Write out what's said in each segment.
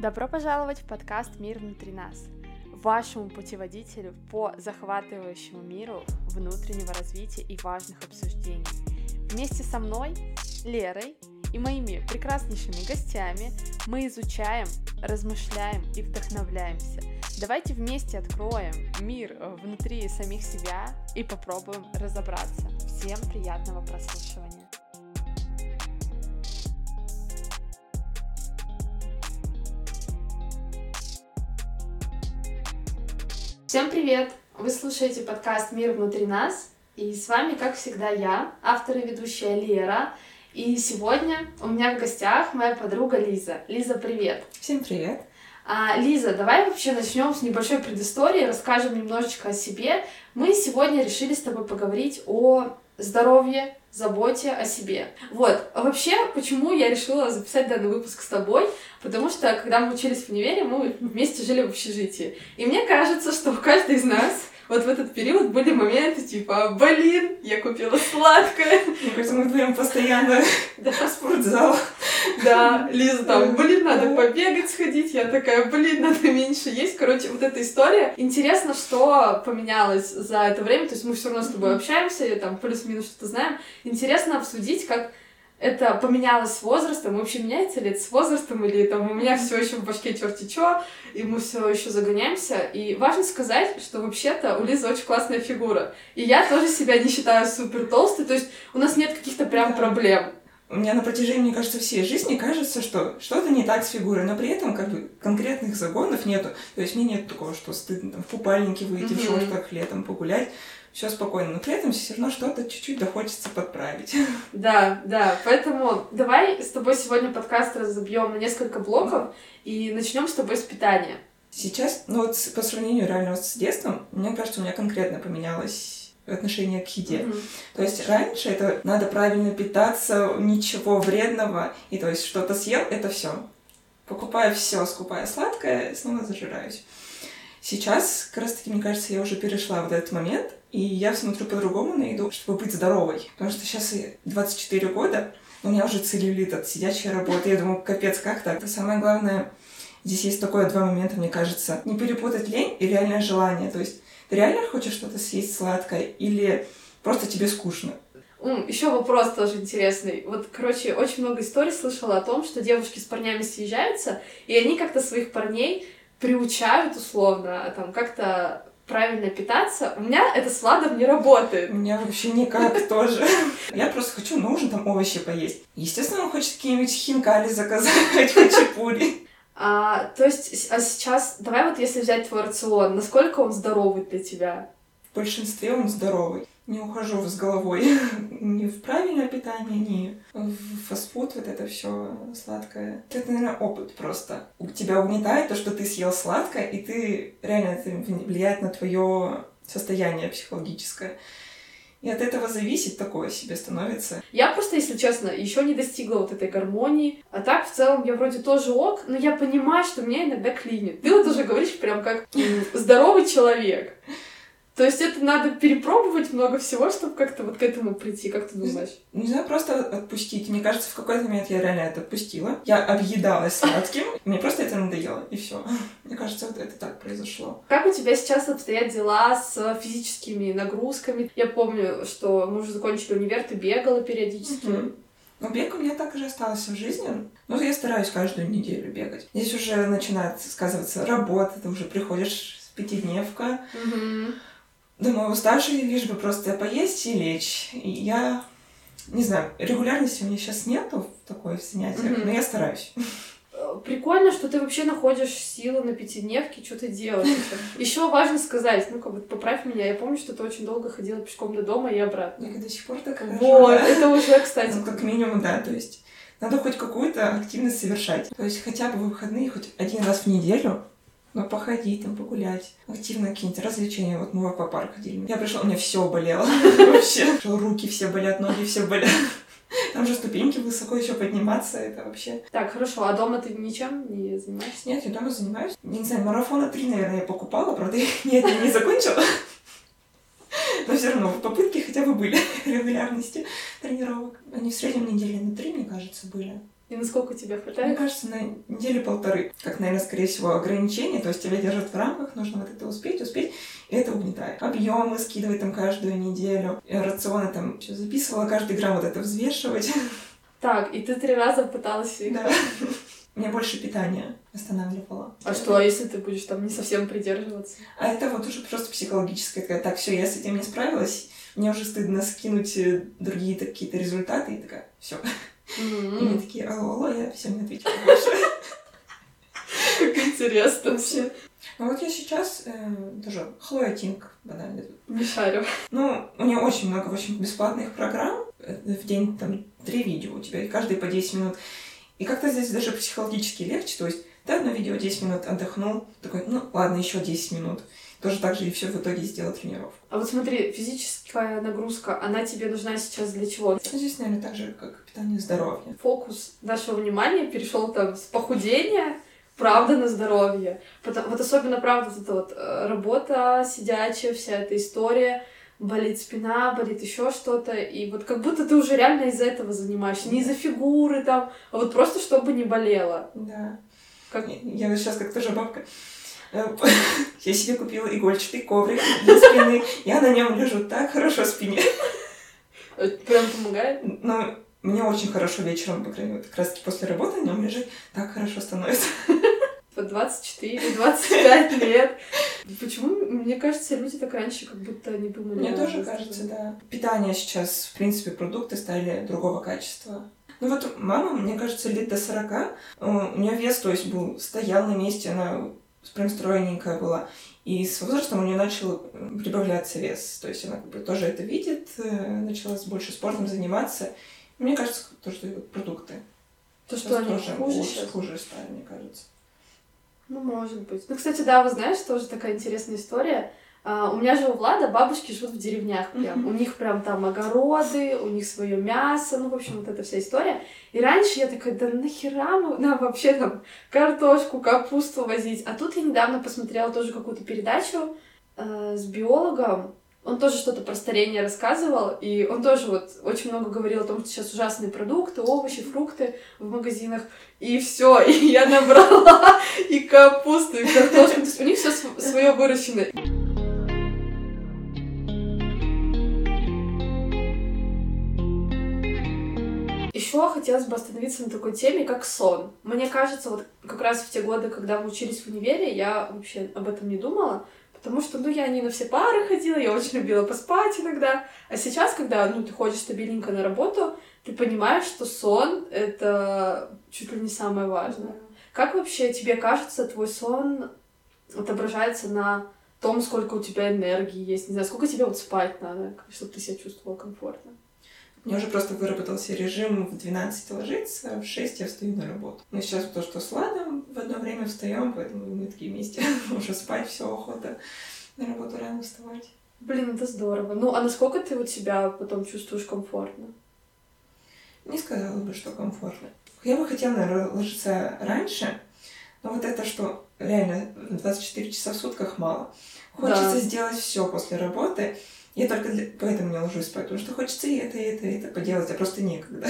Добро пожаловать в подкаст «Мир внутри нас», вашему путеводителю по захватывающему миру внутреннего развития и важных обсуждений. Вместе со мной, Лерой и моими прекраснейшими гостями мы изучаем, размышляем и вдохновляемся. Давайте вместе откроем мир внутри самих себя и попробуем разобраться. Всем приятного прослушивания! Всем привет! Вы слушаете подкаст «Мир внутри нас», и с вами, как всегда, я, автор и ведущая Лера, и сегодня у меня в гостях моя подруга Лиза. Лиза, привет! Всем привет! А, Лиза, давай вообще начнем с небольшой предыстории, расскажем немножечко о себе. Мы сегодня решили с тобой поговорить о здоровье, заботе о себе. Вот, а вообще, почему я решила записать данный выпуск с тобой? Потому что, когда мы учились в универе, мы вместе жили в общежитии. И мне кажется, что у каждой из нас вот в этот период были моменты типа, блин, я купила сладкое. Мне кажется, мы вдвоем постоянно да. спортзал. Да, Лиза там, блин, надо побегать, сходить. Я такая, блин, надо меньше есть. Короче, вот эта история. Интересно, что поменялось за это время. То есть мы все равно с тобой общаемся, и там плюс-минус что-то знаем. Интересно обсудить, как это поменялось с возрастом, вообще меняется ли это с возрастом, или там у меня все еще в башке черти чё, и мы все еще загоняемся. И важно сказать, что вообще-то у Лизы очень классная фигура. И я тоже себя не считаю супер толстой, то есть у нас нет каких-то прям да. проблем. У меня на протяжении, мне кажется, всей жизни кажется, что что-то не так с фигурой, но при этом как бы конкретных загонов нету. То есть мне нет такого, что стыдно там, в купальнике выйти, mm-hmm. в шортах летом погулять все спокойно, но при этом все равно что-то чуть-чуть дохочется подправить. Да, да, поэтому давай с тобой сегодня подкаст разобьем на несколько блоков и начнем с тобой с питания. Сейчас, ну вот по сравнению реально с детством, мне кажется, у меня конкретно поменялось отношение к еде. Mm-hmm. То есть раньше это надо правильно питаться, ничего вредного, и то есть что-то съел, это все. Покупаю все, скупая сладкое, снова зажираюсь. Сейчас, как раз таки, мне кажется, я уже перешла вот этот момент, и я смотрю по-другому на еду, чтобы быть здоровой. Потому что сейчас 24 года, у меня уже целлюлит от сидячей работы. Я думаю, капец, как так? Это самое главное, здесь есть такое два момента, мне кажется. Не перепутать лень и реальное желание. То есть ты реально хочешь что-то съесть сладкое или просто тебе скучно? Еще вопрос тоже интересный. Вот, короче, очень много историй слышала о том, что девушки с парнями съезжаются, и они как-то своих парней приучают условно, там, как-то правильно питаться, у меня это с Владом не работает. У меня вообще никак тоже. Я просто хочу на ужин там овощи поесть. Естественно, он хочет какие-нибудь хинкали заказать, хачапури. А, то есть, а сейчас, давай вот если взять твой рацион, насколько он здоровый для тебя? В большинстве он здоровый не ухожу с головой ни в правильное питание, ни в фастфуд, вот это все сладкое. Это, наверное, опыт просто. У тебя угнетает то, что ты съел сладкое, и ты реально это влияет на твое состояние психологическое. И от этого зависит такое себе становится. Я просто, если честно, еще не достигла вот этой гармонии. А так, в целом, я вроде тоже ок, но я понимаю, что меня иногда клинит. Ты вот уже говоришь прям как здоровый человек. То есть это надо перепробовать много всего, чтобы как-то вот к этому прийти, как ты думаешь? Не знаю, просто отпустить. Мне кажется, в какой-то момент я реально это отпустила. Я объедалась сладким, мне просто это надоело, и все. Мне кажется, вот это так произошло. Как у тебя сейчас обстоят дела с физическими нагрузками? Я помню, что мы уже закончили универ, ты бегала периодически. Угу. Но бег у меня так же остался в жизни. Ну, я стараюсь каждую неделю бегать. Здесь уже начинает сказываться работа, ты уже приходишь с пятидневка. Угу Думаю, уставший, лишь бы просто поесть и лечь. И я, не знаю, регулярности у меня сейчас нету в такой занятиях, mm-hmm. но я стараюсь. Прикольно, что ты вообще находишь силы на пятидневке, что ты делаешь. Еще важно сказать, ну как бы поправь меня, я помню, что ты очень долго ходила пешком до дома и обратно. Я до сих пор так. Вот, это уже, кстати. Ну, как минимум, да, то есть надо хоть какую-то активность совершать. То есть хотя бы выходные, хоть один раз в неделю ну, походить, там, погулять, активно какие-нибудь развлечения. Вот мы в аквапарк ходили. Я пришла, у меня все болело вообще. Руки все болят, ноги все болят. Там же ступеньки высоко еще подниматься, это вообще... Так, хорошо, а дома ты ничем не занимаешься? Нет, я дома занимаюсь. Не знаю, марафона три, наверное, я покупала, правда, нет, я не закончила. Но все равно попытки хотя бы были регулярности тренировок. Они в среднем недели на три, мне кажется, были. И насколько тебе хватает? Мне кажется, на неделю полторы. Как, наверное, скорее всего, ограничение. То есть тебя держат в рамках, нужно вот это успеть, успеть. И это угнетает. Объемы скидывать там каждую неделю. И рационы там что записывала, каждый грамм вот это взвешивать. Так, и ты три раза пыталась их... Да. Мне больше питания останавливало. А что, а если ты будешь там не совсем придерживаться? А это вот уже просто психологическое. Такая, так, все, я с этим не справилась, мне уже стыдно скинуть э, другие какие-то результаты, и такая, все. Mm-hmm. И они такие, алло, алло, я всем не отвечаю больше. Как интересно вообще. Ну вот я сейчас э, тоже Хлоя Тинг банально. Не шарю. Ну, у нее очень много, в общем, бесплатных программ. Э, в день там три видео у тебя, и каждый по 10 минут. И как-то здесь даже психологически легче. То есть ты одно видео 10 минут отдохнул, такой, ну ладно, еще 10 минут. Тоже так же и все в итоге сделал тренировку. А вот смотри, физическая нагрузка, она тебе нужна сейчас для чего? Ну, здесь, наверное, так же, как питание здоровья. Фокус нашего внимания перешел там с похудения правда на здоровье. Потом, вот особенно, правда, вот эта вот э, работа сидячая, вся эта история, болит спина, болит еще что-то, и вот как будто ты уже реально из-за этого занимаешься, не из-за фигуры там, а вот просто чтобы не болело. Да. Как... Я, я сейчас как тоже бабка. Я себе купила игольчатый коврик для спины. Я на нем лежу так хорошо спине. Э, прям помогает? Ну, мне очень хорошо вечером, по крайней мере, как раз после работы на нем лежит, так хорошо становится. По 24-25 лет. Почему, мне кажется, люди так раньше как будто не думали. Мне тоже кажется, да. Питание сейчас, в принципе, продукты стали другого качества. Ну вот мама, мне кажется, лет до 40, э, у нее вес, то есть был, стоял на месте, она прям стройненькая была. И с возрастом у нее начал прибавляться вес. То есть она как бы тоже это видит, э, начала больше спортом заниматься. Мне кажется, то, что продукты. То, что они тоже хуже, сейчас? хуже стали, мне кажется. Ну, может быть. Ну, кстати, да, вы знаешь, тоже такая интересная история. А, у меня же у Влада бабушки живут в деревнях прям. У них прям там огороды, у них свое мясо, ну, в общем, вот эта вся история. И раньше я такая, да нахера мы нам вообще там картошку, капусту возить? А тут я недавно посмотрела тоже какую-то передачу э, с биологом, он тоже что-то про старение рассказывал, и он тоже вот очень много говорил о том, что сейчас ужасные продукты, овощи, фрукты в магазинах, и все, и я набрала и капусту, и картошку, то есть у них все свое выращено. Еще хотелось бы остановиться на такой теме, как сон. Мне кажется, вот как раз в те годы, когда мы учились в универе, я вообще об этом не думала, Потому что, ну, я не на все пары ходила, я очень любила поспать иногда. А сейчас, когда, ну, ты ходишь стабильненько на работу, ты понимаешь, что сон — это чуть ли не самое важное. Mm-hmm. Как вообще тебе кажется, твой сон отображается на том, сколько у тебя энергии есть? Не знаю, сколько тебе вот спать надо, чтобы ты себя чувствовал комфортно? У меня уже просто выработался режим в 12 ложиться, а в 6 я встаю на работу. Но сейчас то, что с Ладом в одно время встаем, поэтому мы такие вместе. Уже спать, все охота на работу рано вставать. Блин, это здорово. Ну, а насколько ты вот себя потом чувствуешь комфортно? Не сказала бы, что комфортно. Я бы хотела, наверное, ложиться раньше, но вот это, что реально 24 часа в сутках мало. Хочется да. сделать все после работы. Я только для... поэтому не ложусь спать, потому что хочется и это, и это, и это поделать, а просто некогда.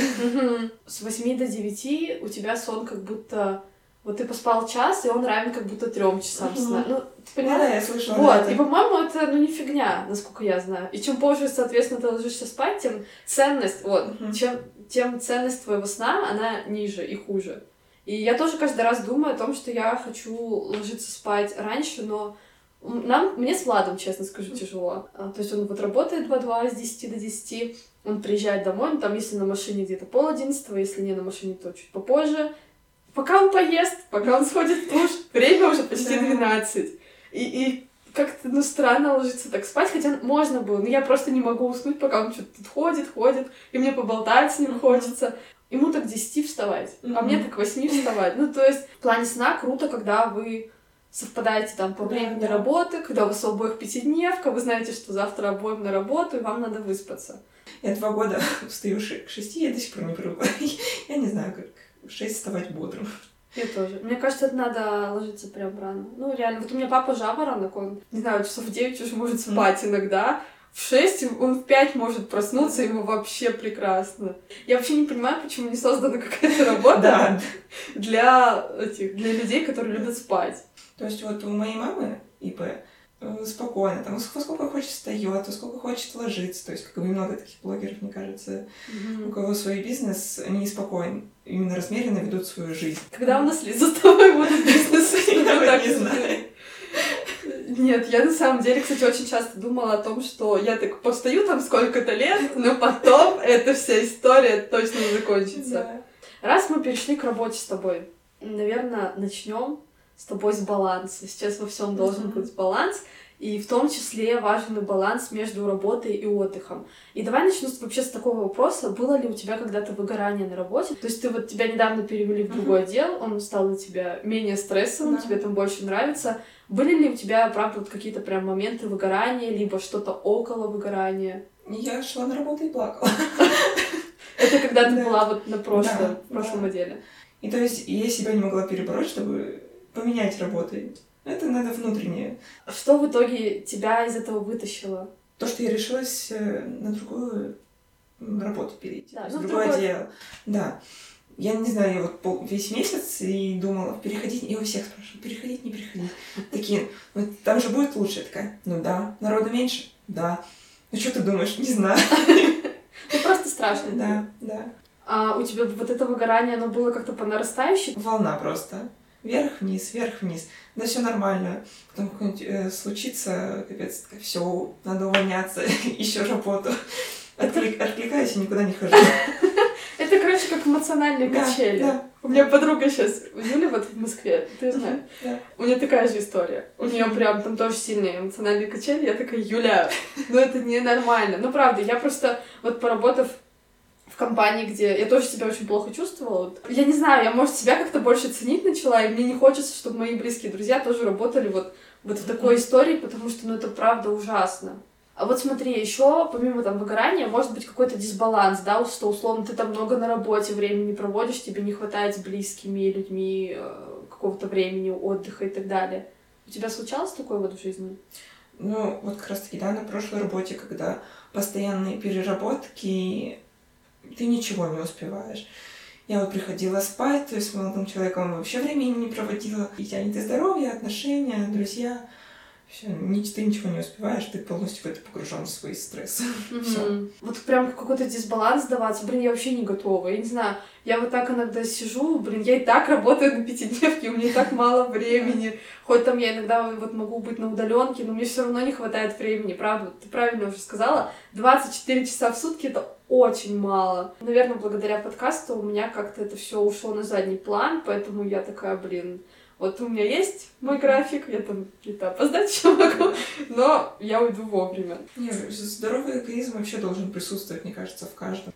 С 8 до 9 у тебя сон как будто... Вот ты поспал час, и он равен как будто трем часам сна. Ну, ты понимаешь? Да, я слышала. Вот, это. и, по-моему, это, ну, не фигня, насколько я знаю. И чем позже, соответственно, ты ложишься спать, тем ценность, вот, чем, тем ценность твоего сна, она ниже и хуже. И я тоже каждый раз думаю о том, что я хочу ложиться спать раньше, но нам, мне с Владом, честно скажу, тяжело. А, то есть он вот работает 2-2 с 10 до 10, он приезжает домой, ну, там, если на машине где-то пол одиннадцатого, если не на машине, то чуть попозже. Пока он поест, пока он сходит в душ, время уже почти 12. И, и как-то, ну, странно ложиться так спать, хотя можно было, но я просто не могу уснуть, пока он что-то тут ходит, ходит, и мне поболтать с ним хочется. Ему так к 10 вставать, а мне так к 8 вставать. Ну, то есть в плане сна круто, когда вы совпадаете там по времени да, да. работы, когда у вас у обоих пятидневка, вы знаете, что завтра обоим на работу, и вам надо выспаться. Я два года встаю к шести, я до сих пор не привыкла. Я не знаю, как в шесть вставать бодрым. Я тоже. Мне кажется, это надо ложиться прям рано. Ну, реально. Вот у меня папа жаворонок, он, не знаю, часов в девять уже может спать mm. иногда. в 6, он в 5 может проснуться, ему вообще прекрасно. Я вообще не понимаю, почему не создана какая-то работа для этих, для людей, которые любят спать. То есть вот у моей мамы ИП э, спокойно, там, сколько хочет встает, сколько хочет ложиться. То есть, как бы много таких блогеров, мне кажется, mm-hmm. у кого свой бизнес, они спокойно, именно размеренно ведут свою жизнь. Когда у нас Лиза с тобой будет бизнес? Я не знаю. Нет, я на самом деле, кстати, очень часто думала о том, что я так постою там сколько-то лет, но потом эта вся история точно закончится. Раз мы перешли к работе с тобой, наверное, начнем с тобой с баланса. Сейчас во всем должен быть баланс. И в том числе важен баланс между работой и отдыхом. И давай начну вообще с такого вопроса. Было ли у тебя когда-то выгорание на работе? То есть ты вот тебя недавно перевели в другой uh-huh. отдел, он стал у тебя менее стрессовым, да. тебе там больше нравится. Были ли у тебя, правда, вот какие-то прям моменты выгорания, либо что-то около выгорания? Я шла на работу и плакала. Это когда ты была вот на прошлом отделе. И то есть я себя не могла перебороть, чтобы поменять работы. Это надо внутреннее. Что в итоге тебя из этого вытащило? То, что я решилась э, на другую работу перейти. Да, ну, другое другой... дело. Да. Я не знаю, я вот пол, весь месяц и думала, переходить, и у всех спрашиваю, переходить, не переходить. Такие, ну там же будет лучше. Я такая, ну да, народу меньше? Да. Ну что ты думаешь? Не знаю. Ну просто страшно. Да, да. А у тебя вот это выгорание, оно было как-то по нарастающей? Волна просто. Вверх-вниз, вверх-вниз. Да все нормально. Потом какое-нибудь э, случится, капец, все, надо увольняться, еще работу. Отклик, откликаюсь и никуда не хожу. Это, короче, как эмоциональные качели. Да, У меня подруга сейчас, Юля вот в Москве, ты знаешь, да. у нее такая же история. У нее прям там тоже сильные эмоциональные качели. Я такая, Юля, ну это ненормально. Ну правда, я просто вот поработав в компании, где я тоже себя очень плохо чувствовала. Я не знаю, я, может, себя как-то больше ценить начала, и мне не хочется, чтобы мои близкие друзья тоже работали вот, вот в такой истории, потому что, ну, это правда ужасно. А вот смотри, еще помимо там выгорания может быть какой-то дисбаланс, да, что условно ты там много на работе времени проводишь, тебе не хватает с близкими людьми э, какого-то времени, отдыха и так далее. У тебя случалось такое вот в жизни? Ну, вот как раз-таки, да, на прошлой работе, когда постоянные переработки, ты ничего не успеваешь. Я вот приходила спать, то есть с молодым человеком вообще времени не проводила. И тянет и здоровье, отношения, друзья. Все, ты ничего не успеваешь, ты полностью в это погружен в свой стресс. Mm-hmm. Вот прям какой-то дисбаланс сдаваться, блин, я вообще не готова. Я не знаю, я вот так иногда сижу, блин, я и так работаю на пятидневке, у меня так мало времени. Хоть там я иногда вот могу быть на удаленке, но мне все равно не хватает времени, правда? Ты правильно уже сказала, 24 часа в сутки это очень мало. Наверное, благодаря подкасту у меня как-то это все ушло на задний план, поэтому я такая, блин, вот у меня есть мой график, я там где-то опоздать еще могу, но я уйду вовремя. Не, здоровый эгоизм вообще должен присутствовать, мне кажется, в каждом.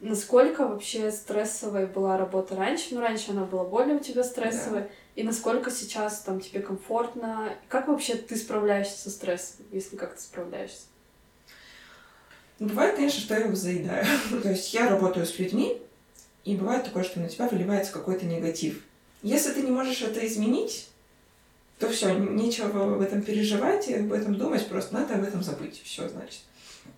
Насколько вообще стрессовая была работа раньше? Ну, раньше она была более у тебя стрессовая. Да. И насколько сейчас там тебе комфортно? Как вообще ты справляешься со стрессом, если как ты справляешься? Ну, бывает, конечно, что я его заедаю. То есть я работаю с людьми, и бывает такое, что на тебя выливается какой-то негатив. Если ты не можешь это изменить, то все, нечего об этом переживать и об этом думать, просто надо об этом забыть. Все, значит.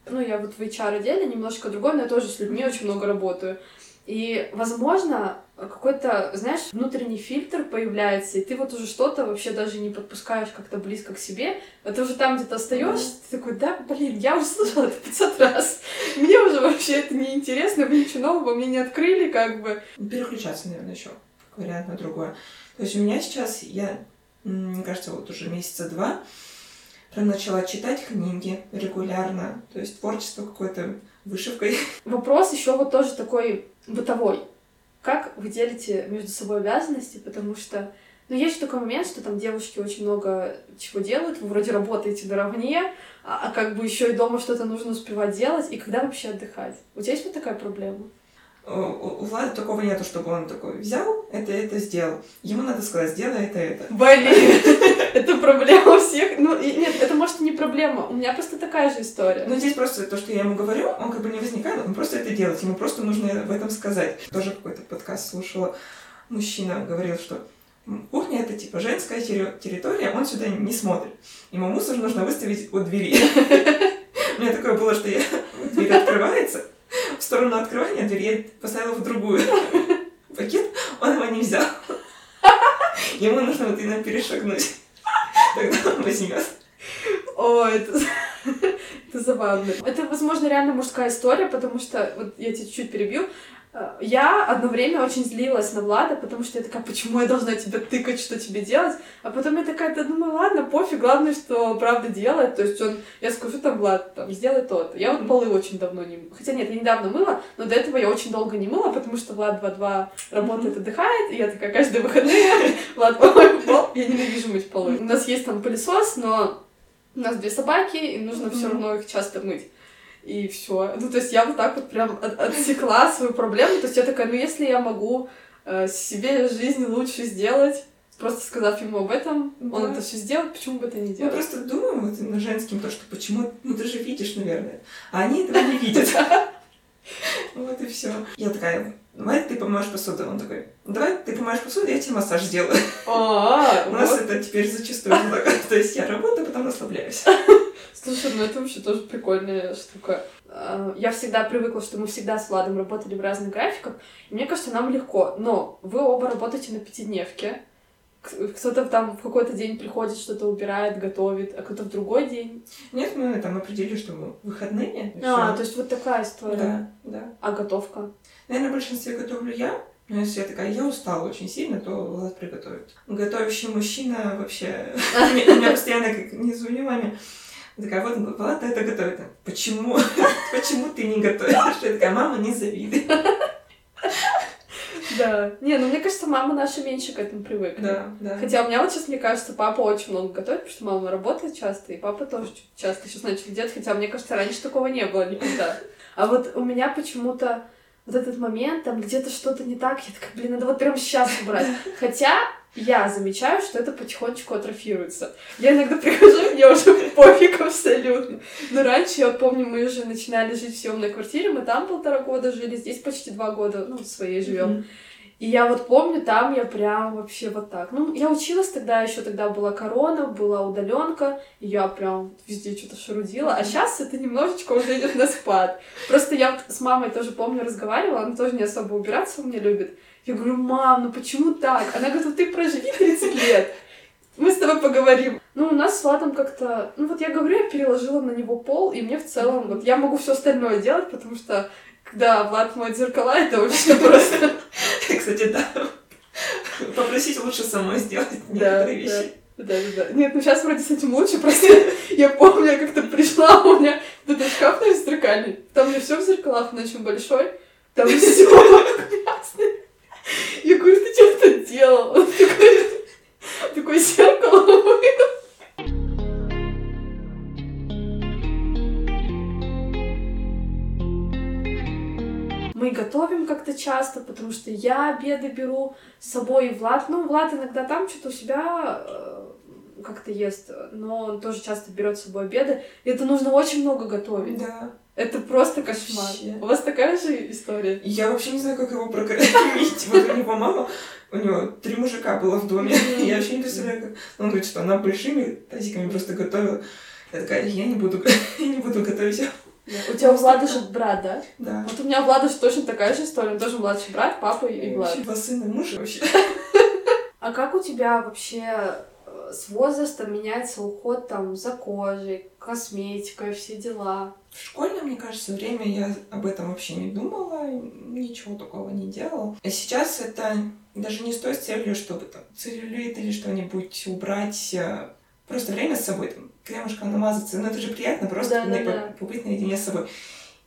Ну, я вот в HR-отделе немножко другой, но я тоже с людьми очень много работаю. И, возможно, какой-то, знаешь, внутренний фильтр появляется, и ты вот уже что-то вообще даже не подпускаешь как-то близко к себе, а ты уже там где-то остаешься, mm-hmm. ты такой, да, блин, я уже слышала это 500 раз, мне уже вообще это не интересно, вы ничего нового мне не открыли, как бы. Переключаться, наверное, еще вариант на другое. То есть у меня сейчас, я, мне кажется, вот уже месяца два прям начала читать книги регулярно, то есть творчество какое-то вышивкой. Вопрос еще вот тоже такой бытовой. Как вы делите между собой обязанности, потому что ну, есть такой момент, что там девушки очень много чего делают, вы вроде работаете наравне, а, а как бы еще и дома что-то нужно успевать делать, и когда вообще отдыхать? У тебя есть вот такая проблема? У Влада такого нету, чтобы он такой взял, это это сделал. Ему надо сказать, сделай это это. Блин, это проблема у всех. Ну, нет, это может не проблема. У меня просто такая же история. Ну, здесь просто то, что я ему говорю, он как бы не возникает, он просто это делает. Ему просто нужно об этом сказать. Тоже какой-то подкаст слушала. Мужчина говорил, что кухня это типа женская территория, он сюда не смотрит. Ему мусор нужно выставить у двери. меня такое было, что я... Дверь открывается, в сторону открывания дверь я поставила в другую. Пакет, он его не взял. Ему нужно вот именно перешагнуть. Тогда он возьмет. О, это... это забавно. Это, возможно, реально мужская история, потому что, вот я тебя чуть-чуть перебью, я одно время очень злилась на Влада, потому что я такая, почему я должна тебя тыкать, что тебе делать? А потом я такая, да думаю, ладно, пофиг, главное, что правда делает. То есть он, я скажу там, Влад, там, сделай то-то. Я вот полы очень давно не... Хотя нет, я недавно мыла, но до этого я очень долго не мыла, потому что Влад 2-2 работает, отдыхает, и я такая, каждые выходные, Влад, помой пол. Я ненавижу мыть полы. У нас есть там пылесос, но у нас две собаки, и нужно все равно их часто мыть и все. Ну, то есть я вот так вот прям от отсекла свою проблему. То есть я такая, ну, если я могу э, себе жизнь лучше сделать, просто сказав ему об этом, да. он это все сделает, почему бы это не делать? Мы просто думаем вот на женским то, что почему, ну ты же видишь, наверное, а они этого не видят. Вот и все. Я такая, давай ты помоешь посуду. Он такой, давай ты помоешь посуду, я тебе массаж сделаю. А, У нас это теперь зачастую То есть я работаю, потом расслабляюсь. Слушай, ну это вообще тоже прикольная штука. А, я всегда привыкла, что мы всегда с Владом работали в разных графиках, и мне кажется, нам легко. Но вы оба работаете на пятидневке. Кто-то там в какой-то день приходит, что-то убирает, готовит, а кто-то в другой день. Нет, мы там определили, что мы выходные. А, все. то есть вот такая история. Да, да. А готовка? Наверное, в большинстве готовлю я. Но если я такая, я устала очень сильно, то Влад приготовит. Готовящий мужчина вообще... У меня постоянно как не звоню маме. Такая, вот Влад это готовит. Почему? Почему ты не готовишь? Я такая, мама, не завидуй. Да. Не, ну мне кажется, мама наша меньше к этому привыкла. Да, да. Хотя у меня вот сейчас, мне кажется, папа очень много готовит, потому что мама работает часто, и папа тоже часто сейчас начал делать, хотя мне кажется, раньше такого не было никогда. А вот у меня почему-то вот этот момент, там где-то что-то не так, я такая, блин, надо вот прямо сейчас убрать. Хотя я замечаю, что это потихонечку атрофируется. Я иногда прихожу, мне уже пофиг абсолютно. Но раньше, я помню, мы уже начинали жить в съемной квартире, мы там полтора года жили, здесь почти два года, ну, своей живем. Mm-hmm. И я вот помню, там я прям вообще вот так. Ну, я училась тогда, еще тогда была корона, была удаленка, и я прям везде что-то шарудила. А сейчас это немножечко уже идет на спад. Просто я вот с мамой тоже помню, разговаривала, она тоже не особо убираться у меня любит. Я говорю, мам, ну почему так? Она говорит, ну ты проживи 30 лет. Мы с тобой поговорим. Ну, у нас с Владом как-то... Ну, вот я говорю, я переложила на него пол, и мне в целом... Вот я могу все остальное делать, потому что когда Влад моет зеркала, это вообще просто... Кстати, да. Попросить лучше самой сделать некоторые вещи. Да, да, да. Нет, ну сейчас вроде с этим лучше, просто я помню, я как-то пришла, у меня этот шкаф на зеркальный, там у меня все в зеркалах, он очень большой, там все красное. Часто, потому что я обеды беру с собой, и Влад, ну, Влад иногда там что-то у себя э, как-то ест, но он тоже часто берет с собой обеды, и это нужно очень много готовить. Да. Это просто кошмар. Вообще. У вас такая же история? Я вообще не знаю, как его прокормить. Вот у него мама, у него три мужика было в доме. Я вообще не представляю, как... Он говорит, что она большими тазиками просто готовила. Я такая, я не буду, я не буду готовить. У тебя у Влада же брат, да? Да. Вот у меня у Влада же точно такая же история. Он тоже младший брат, папа и Влад. Два сына, муж вообще. А как у тебя вообще с возрастом меняется уход там за кожей, косметикой, все дела. В школьное, мне кажется, время я об этом вообще не думала, ничего такого не делала. А сейчас это даже не с той целью, чтобы там целлюлит или что-нибудь убрать, а просто время с собой, там, кремушком намазаться, ну это же приятно, просто да, да, да. побыть наедине с собой.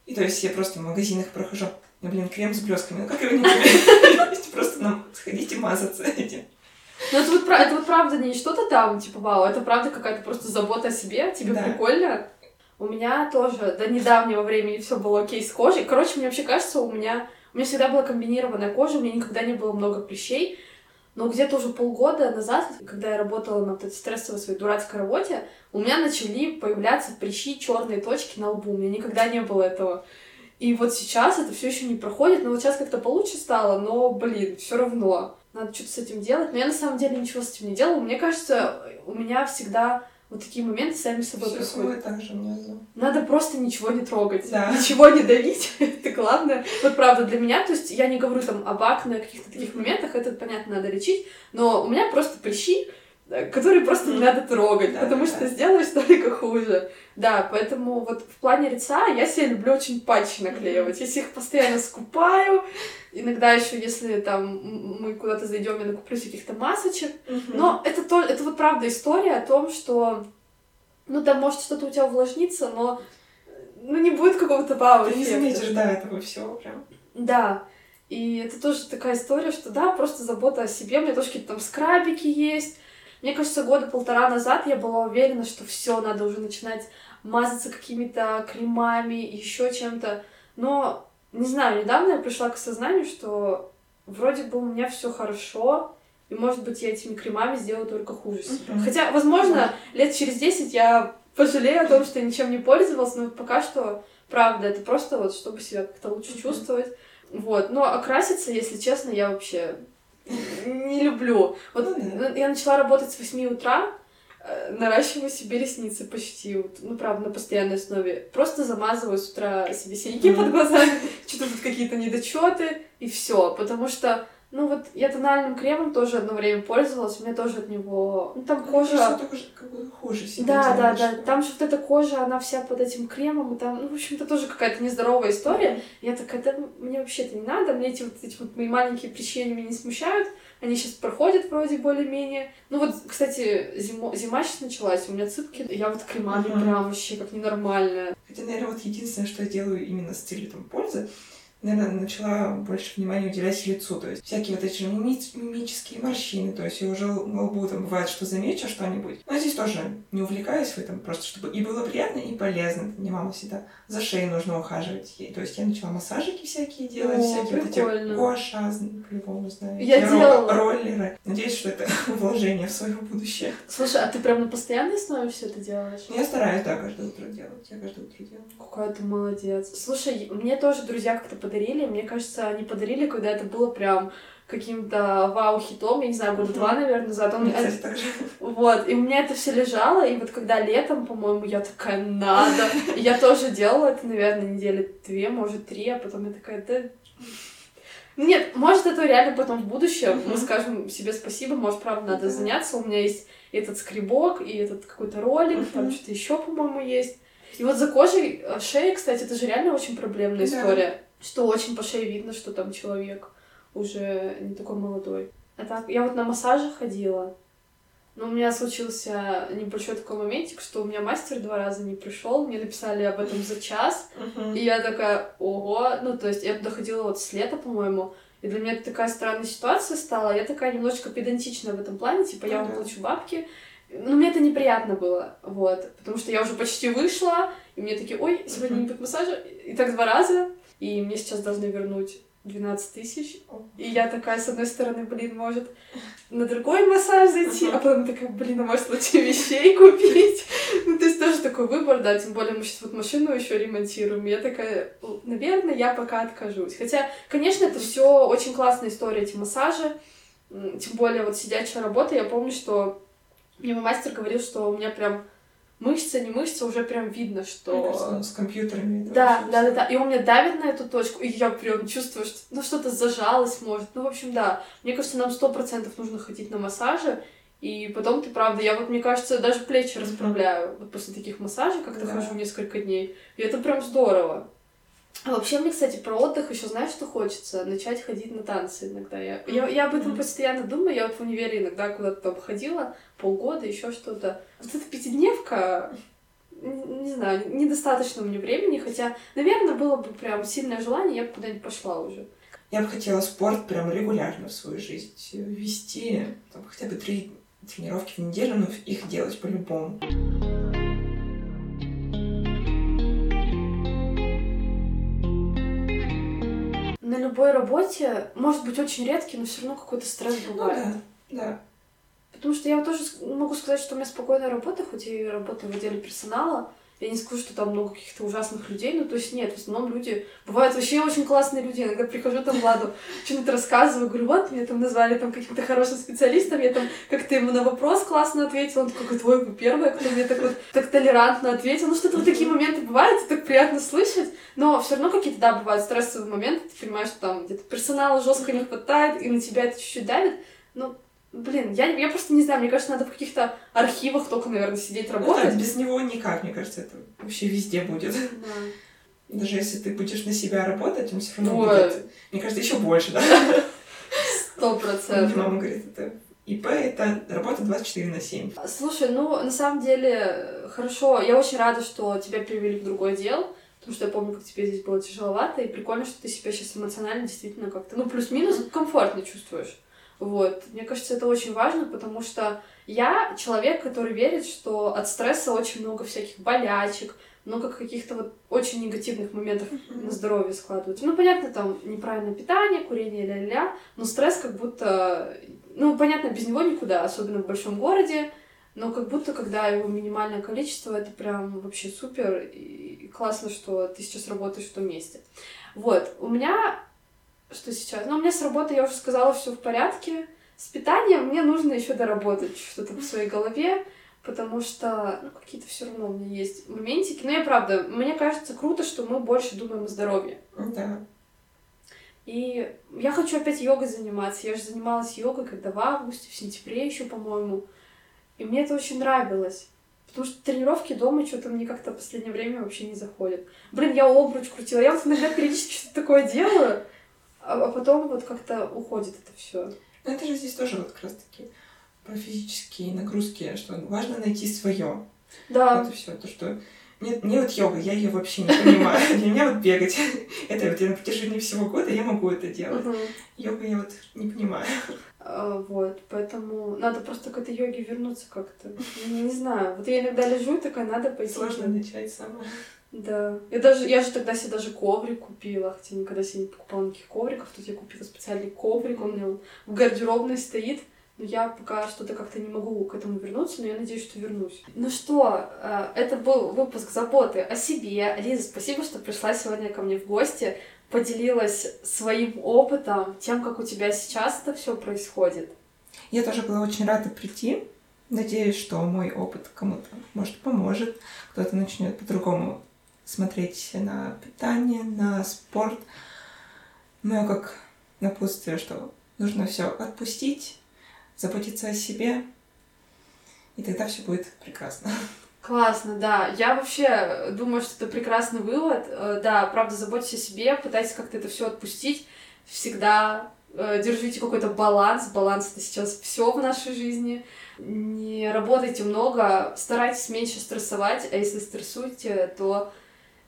И то есть я просто в магазинах прохожу, ну блин, крем с блесками, ну как его не? Просто нам сходите мазаться этим. Ну, это вот, это вот правда не что-то там, типа, вау, это правда какая-то просто забота о себе, тебе да. прикольно. У меня тоже до недавнего времени все было окей с кожей. Короче, мне вообще кажется, у меня, у меня всегда была комбинированная кожа, у меня никогда не было много прыщей. Но где-то уже полгода назад, когда я работала на этой стрессовой своей дурацкой работе, у меня начали появляться прыщи, черные точки на лбу. У меня никогда не было этого. И вот сейчас это все еще не проходит, но вот сейчас как-то получше стало, но, блин, все равно надо что-то с этим делать. Но я на самом деле ничего с этим не делала. Мне кажется, у меня всегда вот такие моменты сами собой Всё проходят. так же. Надо просто ничего не трогать, Да. ничего не давить, это главное. Вот правда, для меня, то есть я не говорю там об акне, каких-то таких моментах, это, понятно, надо лечить, но у меня просто прыщи, которые просто не надо трогать, Да, потому да. что сделаешь только хуже. Да, поэтому вот в плане лица я себе люблю очень патчи наклеивать. Я себе их постоянно скупаю. Иногда еще, если там мы куда-то зайдем, я накуплю каких-то масочек. Но это, то, это вот правда история о том, что ну там может что-то у тебя увлажнится, но ну не будет какого-то вау Ты не заметишь, да, этого всего прям. Да. И это тоже такая история, что да, просто забота о себе. У меня тоже какие-то там скрабики есть. Мне кажется, года полтора назад я была уверена, что все, надо уже начинать мазаться какими-то кремами, еще чем-то. Но, не знаю, недавно я пришла к осознанию, что вроде бы у меня все хорошо, и, может быть, я этими кремами сделаю только хуже себе. Мгм. Хотя, возможно, лет через 10 я пожалею о том, что я ничем не пользовалась, но пока что, правда, это просто вот, чтобы себя как-то лучше Мгм. чувствовать. Вот. Но окраситься, если честно, я вообще не люблю. Вот Ну да. я начала работать с 8 утра, э, наращиваю себе ресницы почти, ну, правда, на постоянной основе. Просто замазываю с утра себе синяки Мгм. под глазами, что-то тут какие-то недочеты, и все. Потому что, ну, вот я тональным кремом тоже одно время пользовалась, у меня тоже от него... Ну, там Мне кожа... же как хуже себя Да, да, да. Там же вот эта кожа, она вся под этим кремом, и там, ну, в общем-то, тоже какая-то нездоровая история. Я такая, да мне вообще это не надо, мне эти вот эти вот мои маленькие прыщи, они меня не смущают. Они сейчас проходят вроде более-менее. Ну вот, кстати, зимо... зима сейчас началась, у меня цыпки. Я вот кремами Мгм. прям вообще как ненормальная. Хотя, наверное, вот единственное, что я делаю именно с целью там, пользы, наверное, начала больше внимания уделять лицу. То есть всякие вот эти мими- мимические морщины. То есть я уже на лбу там бывает, что замечу что-нибудь. Но здесь тоже не увлекаюсь в этом, просто чтобы и было приятно, и полезно. Мне мама всегда за шеей нужно ухаживать ей. То есть я начала массажики всякие делать, О, всякие вот прикольно. эти гуаша, по-любому знаете. Я ро- делала. Роллеры. Надеюсь, что это вложение в свое будущее. Слушай, а ты прям на постоянной основе все это делаешь? Я стараюсь, да, каждое утро делать. Я каждое утро делаю. Какая ты молодец. Слушай, мне тоже друзья как-то подарили. Мне кажется, они подарили, когда это было прям каким-то вау-хитом, я не знаю, года два, наверное, назад. Он- же. Вот, и у меня это все лежало, и вот когда летом, по-моему, я такая, надо. И я тоже делала это, наверное, недели две, может, три, а потом я такая, да... Нет, может, это реально потом в будущем мы скажем себе спасибо, может, правда, надо заняться. У меня есть этот скребок и этот какой-то ролик, там что-то еще, по-моему, есть. И вот за кожей э, шеи, кстати, это же реально очень проблемная история, что очень по шее видно, что там человек уже не такой молодой. А так, я вот на массажи ходила, но у меня случился небольшой такой моментик, что у меня мастер два раза не пришел, мне написали об этом за час, и я такая, ого, ну, то есть я туда ходила вот с лета, по-моему, и для меня это такая странная ситуация стала, я такая немножечко педантичная в этом плане, типа, я Ну вам плачу бабки, но мне это неприятно было, вот, потому что я уже почти вышла, и мне такие, ой, сегодня не будет массажа, и так два раза, и мне сейчас должны вернуть 12 тысяч, и я такая, с одной стороны, блин, может на другой массаж зайти, а потом такая, блин, а может лучше вещей купить? Ну, то есть тоже такой выбор, да, тем более мы сейчас вот машину еще ремонтируем. Я такая, наверное, я пока откажусь. Хотя, конечно, это все очень классная история, эти массажи. Тем более вот сидячая работа, я помню, что мне мой мастер говорил, что у меня прям мышца, не мышца, уже прям видно, что... Кажется, с компьютерами. Да, да, да, да. И он меня давит на эту точку, и я прям чувствую, что ну что-то зажалось, может. Ну, в общем, да. Мне кажется, нам сто процентов нужно ходить на массажи. И потом ты правда, я вот, мне кажется, даже плечи расправляю вот после таких массажей, как-то Да. хожу несколько дней. И это прям здорово. А вообще мне, кстати, про отдых еще знаешь, что хочется? Начать ходить на танцы иногда. Я, я, я об этом постоянно думаю. Я вот в универе иногда куда-то там ходила, полгода, еще что-то. Вот эта пятидневка, не знаю, недостаточно мне времени, хотя, наверное, было бы прям сильное желание, я бы куда-нибудь пошла уже. Я бы хотела спорт прям регулярно в свою жизнь ввести. Там, хотя бы три тренировки в неделю, но их делать по-любому. Любой работе может быть очень редкий, но все равно какой-то стресс Ну бывает. да, да. Потому что я вот тоже могу сказать, что у меня спокойная работа, хоть и работаю в отделе персонала, Я не скажу, что там много каких-то ужасных людей, ну, то есть нет, в основном люди... Бывают вообще очень классные люди. Иногда прихожу там Владу, что-нибудь рассказываю, говорю, вот, меня там назвали там каким-то хорошим специалистом, я там как-то ему на вопрос классно ответила, он такой, твой вы первый, кто мне так вот так толерантно ответил. Ну, что-то вот такие моменты бывают, это так приятно слышать, но все равно какие-то, да, бывают стрессовые моменты, ты понимаешь, что там где-то персонала жестко не хватает, и на тебя это чуть-чуть давит, ну, Блин, я, я просто не знаю, мне кажется, надо в каких-то архивах только, наверное, сидеть работать. Ну, да, без него никак, мне кажется, это вообще везде будет. Да. Даже если ты будешь на себя работать, он все равно Ой. будет, мне кажется, еще больше, да? Сто процентов. Мама говорит, это ИП — это работа 24 на 7. Слушай, ну, на самом деле, хорошо. Я очень рада, что тебя перевели в другой отдел, потому что я помню, как тебе здесь было тяжеловато, и прикольно, что ты себя сейчас эмоционально действительно как-то, ну, плюс-минус комфортно чувствуешь. Вот. Мне кажется, это очень важно, потому что я человек, который верит, что от стресса очень много всяких болячек, много каких-то вот очень негативных моментов на здоровье складываются. Ну, понятно, там неправильное питание, курение, ля-ля, но стресс как будто... Ну, понятно, без него никуда, особенно в большом городе, но как будто, когда его минимальное количество, это прям вообще супер, и классно, что ты сейчас работаешь в том месте. Вот, у меня что сейчас? Ну, у меня с работы, я уже сказала, все в порядке. С питанием мне нужно еще доработать что-то в своей голове, потому что ну, какие-то все равно у меня есть моментики. Но я правда, мне кажется круто, что мы больше думаем о здоровье. Да. И я хочу опять йогой заниматься. Я же занималась йогой когда в августе, в сентябре еще, по-моему. И мне это очень нравилось. Потому что тренировки дома что-то мне как-то в последнее время вообще не заходят. Блин, я обруч крутила. Я вот иногда периодически что-то такое делаю а, а потом вот как-то уходит это все. Ну, это же здесь тоже вот как раз-таки про физические нагрузки, что важно найти свое. Да. Это все то, что нет, мне вот йога, я ее вообще не понимаю. Для меня вот бегать, это вот я на протяжении всего года я могу это делать. Йога я вот не понимаю. А, вот, поэтому надо просто к этой йоге вернуться как-то. Не знаю, вот я иногда лежу такая, надо пойти. Сложно начать самое. Да. Я даже, я же тогда себе даже коврик купила, хотя никогда себе не покупала никаких ковриков. Тут я купила специальный коврик, он у меня в гардеробной стоит. Но я пока что-то как-то не могу к этому вернуться, но я надеюсь, что вернусь. Ну что, э, это был выпуск заботы о себе. Лиза, спасибо, что пришла сегодня ко мне в гости, поделилась своим опытом, тем, как у тебя сейчас это все происходит. Я тоже была очень рада прийти. Надеюсь, что мой опыт кому-то, может, поможет, кто-то начнет по-другому смотреть на питание, на спорт. Ну, как напутствие, что нужно все отпустить, заботиться о себе, и тогда все будет прекрасно. Классно, да. Я вообще думаю, что это прекрасный вывод. Э, да, правда, заботьтесь о себе, пытайтесь как-то это все отпустить. Всегда э, держите какой-то баланс. Баланс это сейчас все в нашей жизни. Не работайте много, старайтесь меньше стрессовать, а если стрессуете, то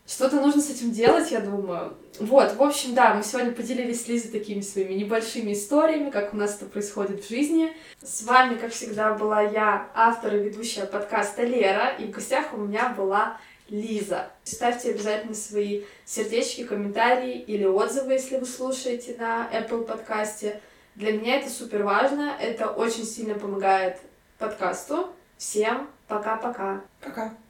что-то нужно с этим делать, я думаю. Вот, в общем, да, мы сегодня поделились с Лизой такими своими небольшими историями, как у нас это происходит в жизни. С вами, как всегда, была я, автор и ведущая подкаста Лера, и в гостях у меня была Лиза. Ставьте обязательно свои сердечки, комментарии или отзывы, если вы слушаете на Apple подкасте. Для меня это супер важно, это очень сильно помогает подкасту. Всем пока-пока. Пока. -пока. пока.